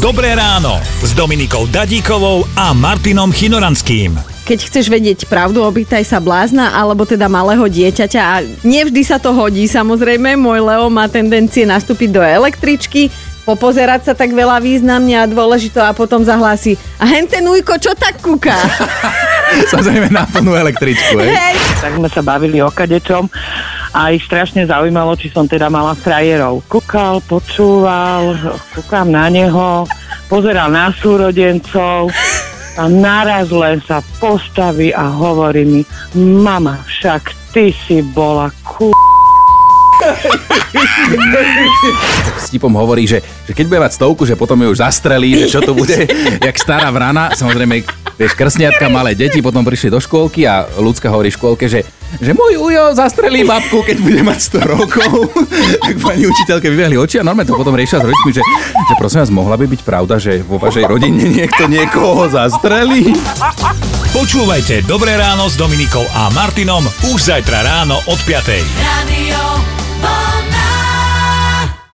Dobré ráno s Dominikou Dadíkovou a Martinom Chinoranským. Keď chceš vedieť pravdu, opýtaj sa blázna alebo teda malého dieťaťa a nevždy sa to hodí samozrejme. Môj Leo má tendencie nastúpiť do električky, popozerať sa tak veľa významne a dôležito a potom zahlási a hen ten ujko, čo tak kúka? Samozrejme na plnú električku? Hej. tak sme sa bavili o kadečom a ich strašne zaujímalo, či som teda mala frajerov. Kúkal, počúval, kúkam na neho, pozeral na súrodencov a naraz len sa postaví a hovorí mi, mama, však ty si bola ku... Stipom hovorí, že, že keď bude mať stovku, že potom ju už zastrelí, že čo to bude, jak stará vrana. Samozrejme, vieš, krsniatka, malé deti potom prišli do škôlky a ľudská hovorí v škôlke, že, že môj ujo zastrelí babku, keď bude mať 100 rokov. tak pani učiteľke vyvehli oči a normálne to potom riešila s rodičmi, že, že prosím vás, mohla by byť pravda, že vo vašej rodine niekto niekoho zastrelí? Počúvajte Dobré ráno s Dominikou a Martinom už zajtra ráno od 5. Radio.